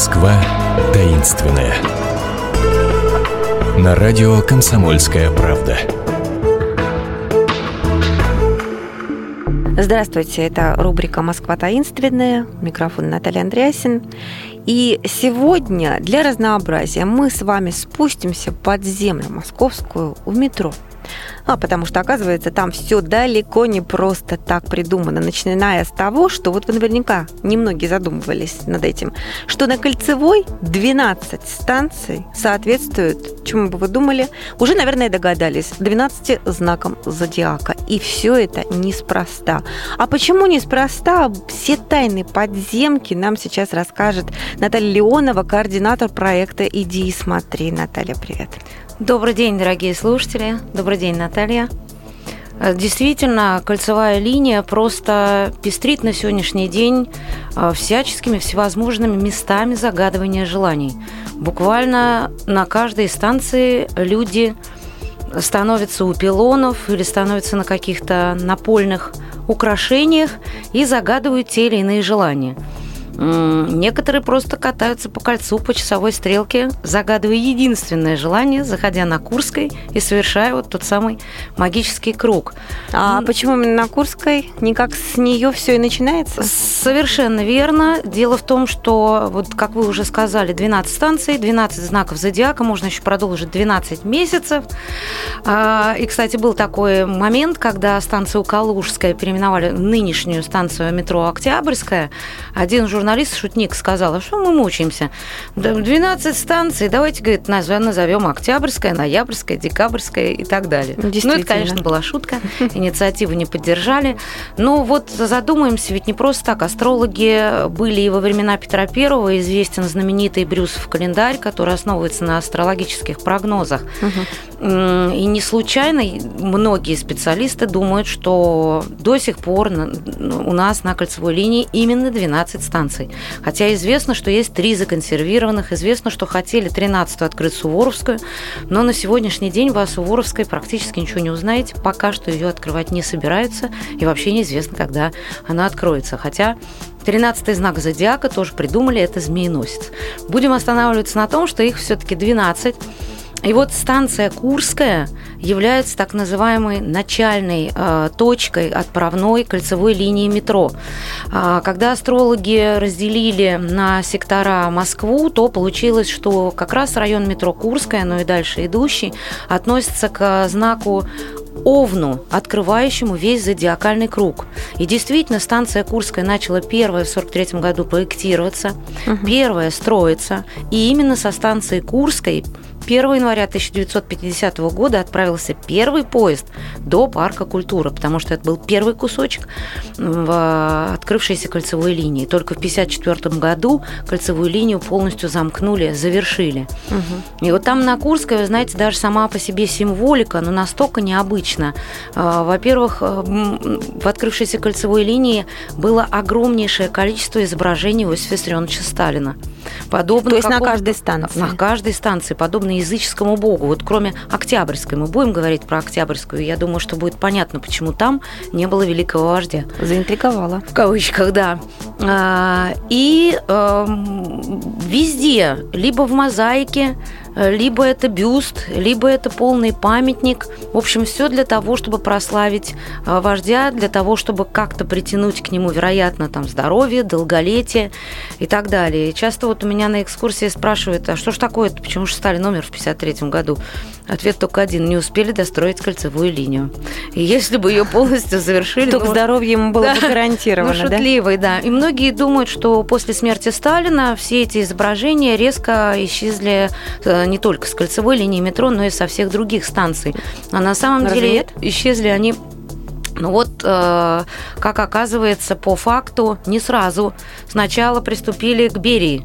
Москва таинственная. На радио «Комсомольская правда». Здравствуйте, это рубрика «Москва таинственная». Микрофон Наталья Андреасин. И сегодня для разнообразия мы с вами спустимся под землю московскую в метро – а потому что, оказывается, там все далеко не просто так придумано, начиная с того, что вот вы наверняка немногие задумывались над этим, что на Кольцевой 12 станций соответствуют, чему бы вы думали, уже, наверное, догадались, 12 знакам зодиака. И все это неспроста. А почему неспроста? Все тайны подземки нам сейчас расскажет Наталья Леонова, координатор проекта «Иди и смотри». Наталья, привет. Добрый день, дорогие слушатели. Добрый день, Наталья. Э, действительно, кольцевая линия просто пестрит на сегодняшний день э, всяческими всевозможными местами загадывания желаний. Буквально на каждой станции люди становятся у пилонов или становятся на каких-то напольных украшениях и загадывают те или иные желания – Некоторые просто катаются по кольцу по часовой стрелке, загадывая единственное желание, заходя на Курской и совершая вот тот самый магический круг. А почему именно на Курской? Никак с нее все и начинается? Совершенно верно. Дело в том, что, вот как вы уже сказали, 12 станций, 12 знаков зодиака, можно еще продолжить 12 месяцев. А, и, кстати, был такой момент, когда станцию Калужская переименовали в нынешнюю станцию метро Октябрьская. Один журналист журналист-шутник сказал, а что мы мучаемся? 12 станций, давайте, говорит, назовем Октябрьская, Ноябрьская, Декабрьская и так далее. Ну, это, конечно, была шутка, инициативу не поддержали. Но вот задумаемся, ведь не просто так. Астрологи были и во времена Петра Первого, известен знаменитый Брюсов календарь, который основывается на астрологических прогнозах. Угу. И не случайно многие специалисты думают, что до сих пор у нас на кольцевой линии именно 12 станций. Хотя известно, что есть три законсервированных, известно, что хотели 13-ю открыть Суворовскую, но на сегодняшний день вы о Суворовской практически ничего не узнаете, пока что ее открывать не собираются, и вообще неизвестно, когда она откроется. Хотя 13 знак зодиака тоже придумали, это змееносец. Будем останавливаться на том, что их все-таки 12. И вот станция Курская является так называемой начальной э, точкой отправной кольцевой линии метро. Э, когда астрологи разделили на сектора Москву, то получилось, что как раз район метро Курская, но и дальше идущий, относится к знаку Овну, открывающему весь зодиакальный круг. И действительно, станция Курская начала первая в 43 году проектироваться, угу. первая строиться, и именно со станции Курской 1 января 1950 года отправился первый поезд до парка культуры, потому что это был первый кусочек в открывшейся кольцевой линии. Только в 1954 году кольцевую линию полностью замкнули, завершили. Угу. И вот там на Курской, вы знаете, даже сама по себе символика, но настолько необычна. А, во-первых, э, в открывшейся кольцевой линии было огромнейшее количество изображений Иосифа Виссарионовича Сталина. Подобно То есть на каждой станции? На каждой станции, подобно языческому богу. Вот кроме Октябрьской, мы будем говорить про Октябрьскую, я думаю, что будет понятно, почему там не было великого вождя. Заинтриговала. В кавычках, да. А, и эм, везде, либо в мозаике, Э, либо это бюст, либо это полный памятник. В общем, все для того, чтобы прославить э, вождя, для того, чтобы как-то притянуть к нему, вероятно, там здоровье, долголетие и так далее. И часто вот у меня на экскурсии спрашивают, а что ж такое, почему же Сталин умер в 53 году? Ответ только один. Не успели достроить кольцевую линию. И если бы ее полностью завершили... То ну, здоровье ему было бы гарантировано, ну, шутливый, да? И многие думают, что после смерти Сталина все эти изображения резко исчезли э, не только с кольцевой линии метро, но и со всех других станций. А на самом Разве деле нет? исчезли они ну вот, э, как оказывается, по факту не сразу. Сначала приступили к Берии.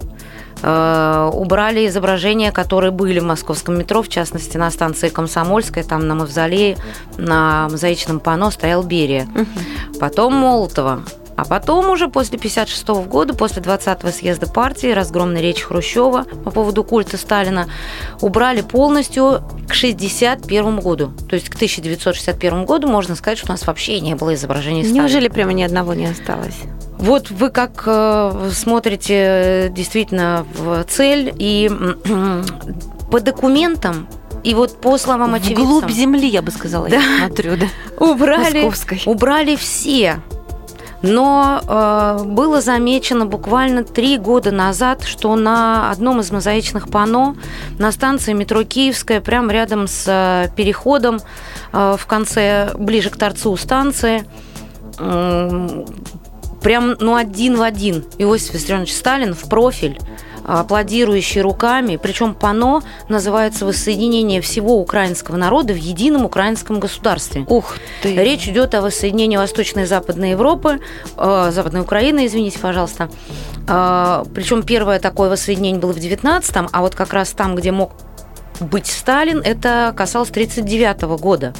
Э, убрали изображения, которые были в московском метро, в частности, на станции Комсомольская, там на Мавзолее, на мозаичном панно стоял Берия. Угу. Потом Молотова. А потом уже после 1956 года, после 20-го съезда партии, разгромной речи Хрущева по поводу культа Сталина, убрали полностью к 1961 году. То есть к 1961 году можно сказать, что у нас вообще не было изображений Сталина. Неужели прямо ни одного не осталось? Вот вы как э, смотрите действительно в цель и по документам и вот по словам очевидцев... Вглубь земли, я бы сказала, да. я смотрю, да. Убрали, Московской. убрали все. Но э, было замечено буквально три года назад, что на одном из мозаичных панно на станции метро Киевская, прямо рядом с э, переходом э, в конце, ближе к торцу станции, э, прям ну один в один Иосиф Виссарионович Сталин в профиль аплодирующий руками, причем пано называется «Воссоединение всего украинского народа в едином украинском государстве». Ух ты! Речь идет о воссоединении Восточной и Западной Европы, э, Западной Украины, извините, пожалуйста. Э, причем первое такое воссоединение было в 19-м, а вот как раз там, где мог быть Сталин, это касалось 1939 года.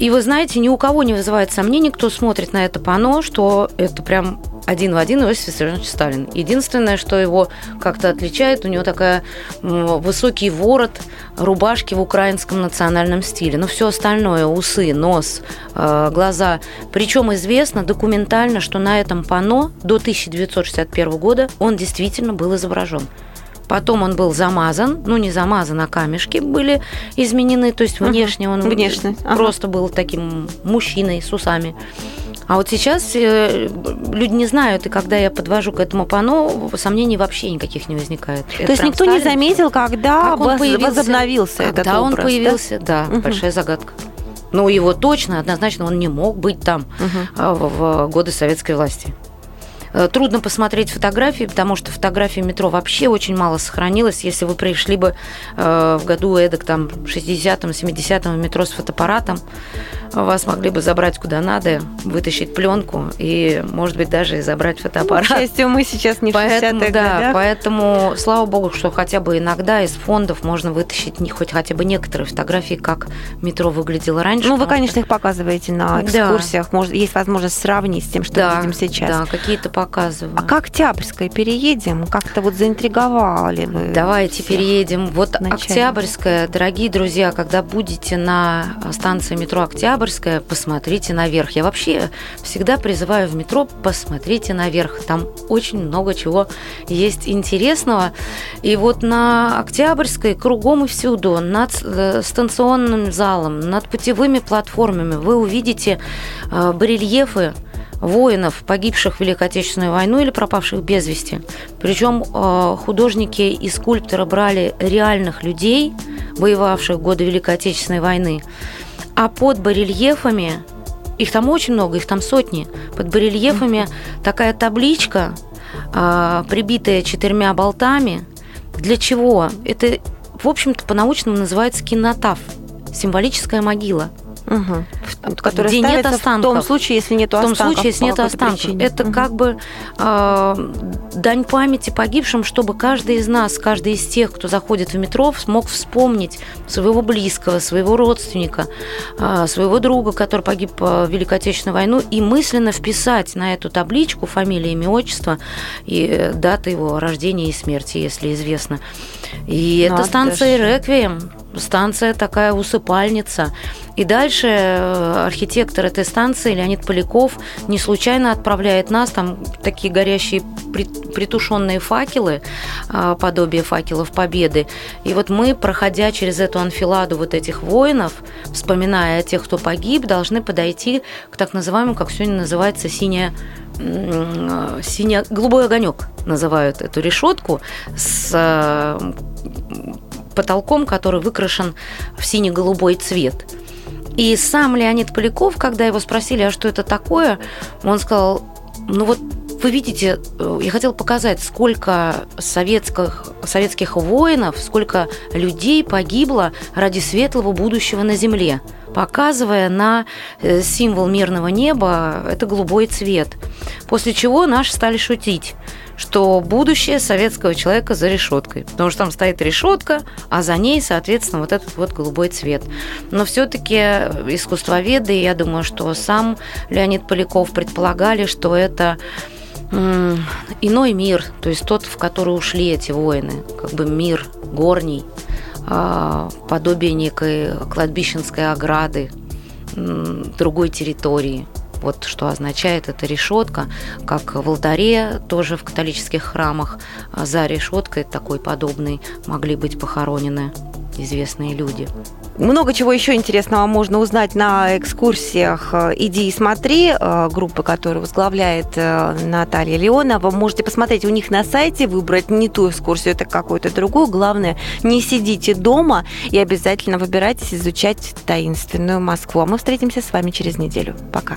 И вы знаете, ни у кого не вызывает сомнений, кто смотрит на это пано, что это прям один в один Иосиф Виссарионович Сталин. Единственное, что его как-то отличает, у него такая высокий ворот рубашки в украинском национальном стиле. Но все остальное, усы, нос, э, глаза. Причем известно документально, что на этом пано до 1961 года он действительно был изображен. Потом он был замазан, ну не замазан, а камешки были изменены, то есть внешне он внешне. просто ага. был таким мужчиной с усами. А вот сейчас э, люди не знают, и когда я подвожу к этому пано, сомнений вообще никаких не возникает. То Это есть никто Сталин, не заметил, когда как он появился, возобновился когда этот он появился, да, да угу. большая загадка. Но его точно, однозначно, он не мог быть там угу. в годы советской власти. Э, трудно посмотреть фотографии, потому что фотографий метро вообще очень мало сохранилось. Если вы пришли бы э, в году эдак там 60-м, 70-м в метро с фотоаппаратом, вас могли бы забрать куда надо, вытащить пленку и, может быть, даже и забрать фотоаппарат. Ну, к счастью, мы сейчас не поэтому, в да, годах. Поэтому, слава богу, что хотя бы иногда из фондов можно вытащить не, хоть хотя бы некоторые фотографии, как метро выглядело раньше. Ну, вы, конечно, их показываете на экскурсиях. Да. Может, есть возможность сравнить с тем, что да, мы видим сейчас. Да, какие-то показываю. А как Октябрьская переедем? Как-то вот заинтриговали вы? Давайте переедем. Вот Начальник. Октябрьская, дорогие друзья, когда будете на станции метро Октябрьская, посмотрите наверх. Я вообще всегда призываю в метро, посмотрите наверх. Там очень много чего есть интересного. И вот на Октябрьской кругом и всюду, над э, станционным залом, над путевыми платформами вы увидите э, барельефы воинов, погибших в Великой Отечественной войну или пропавших без вести. Причем э, художники и скульпторы брали реальных людей, воевавших в годы Великой Отечественной войны, а под барельефами, их там очень много, их там сотни, под барельефами такая табличка, э, прибитая четырьмя болтами. Для чего? Это, в общем-то, по-научному называется кинотаф, символическая могила – Угу. Которая где нет останков. В том случае, если нет останков. В том случае, если нет останков. Причине. Это угу. как бы э, дань памяти погибшим, чтобы каждый из нас, каждый из тех, кто заходит в метро, смог вспомнить своего близкого, своего родственника, э, своего друга, который погиб в Великой Отечественной войну, и мысленно вписать на эту табличку фамилия, имя, отчество и дата его рождения и смерти, если известно. И ну, это станция Реквием станция такая усыпальница. И дальше э, архитектор этой станции Леонид Поляков не случайно отправляет нас, там такие горящие притушенные факелы, а, подобие факелов Победы. И вот мы, проходя через эту анфиладу вот этих воинов, вспоминая о тех, кто погиб, должны подойти к так называемому, как сегодня называется, синяя синя голубой огонек называют эту решетку с э, потолком, который выкрашен в сине-голубой цвет. И сам Леонид Поляков, когда его спросили, а что это такое, он сказал, ну вот вы видите, э, я хотел показать, сколько советских, советских воинов, сколько людей погибло ради светлого будущего на Земле, показывая на э, символ мирного неба это голубой цвет. После чего наши стали шутить что будущее советского человека за решеткой, потому что там стоит решетка, а за ней, соответственно, вот этот вот голубой цвет. Но все-таки искусствоведы, я думаю, что сам Леонид Поляков предполагали, что это иной мир, то есть тот, в который ушли эти воины, как бы мир горний, а, подобие некой кладбищенской ограды, другой территории – Вот что означает эта решетка, как в алтаре, тоже в католических храмах, а за решеткой такой подобной могли быть похоронены известные люди. Много чего еще интересного можно узнать на экскурсиях «Иди и смотри», э, группы, которую возглавляет э, Наталья Леонова. Можете посмотреть у них на сайте, выбрать не ту экскурсию, это какую-то другую. Главное, не сидите дома и обязательно выбирайтесь изучать таинственную Москву. А мы встретимся с вами через неделю. Пока.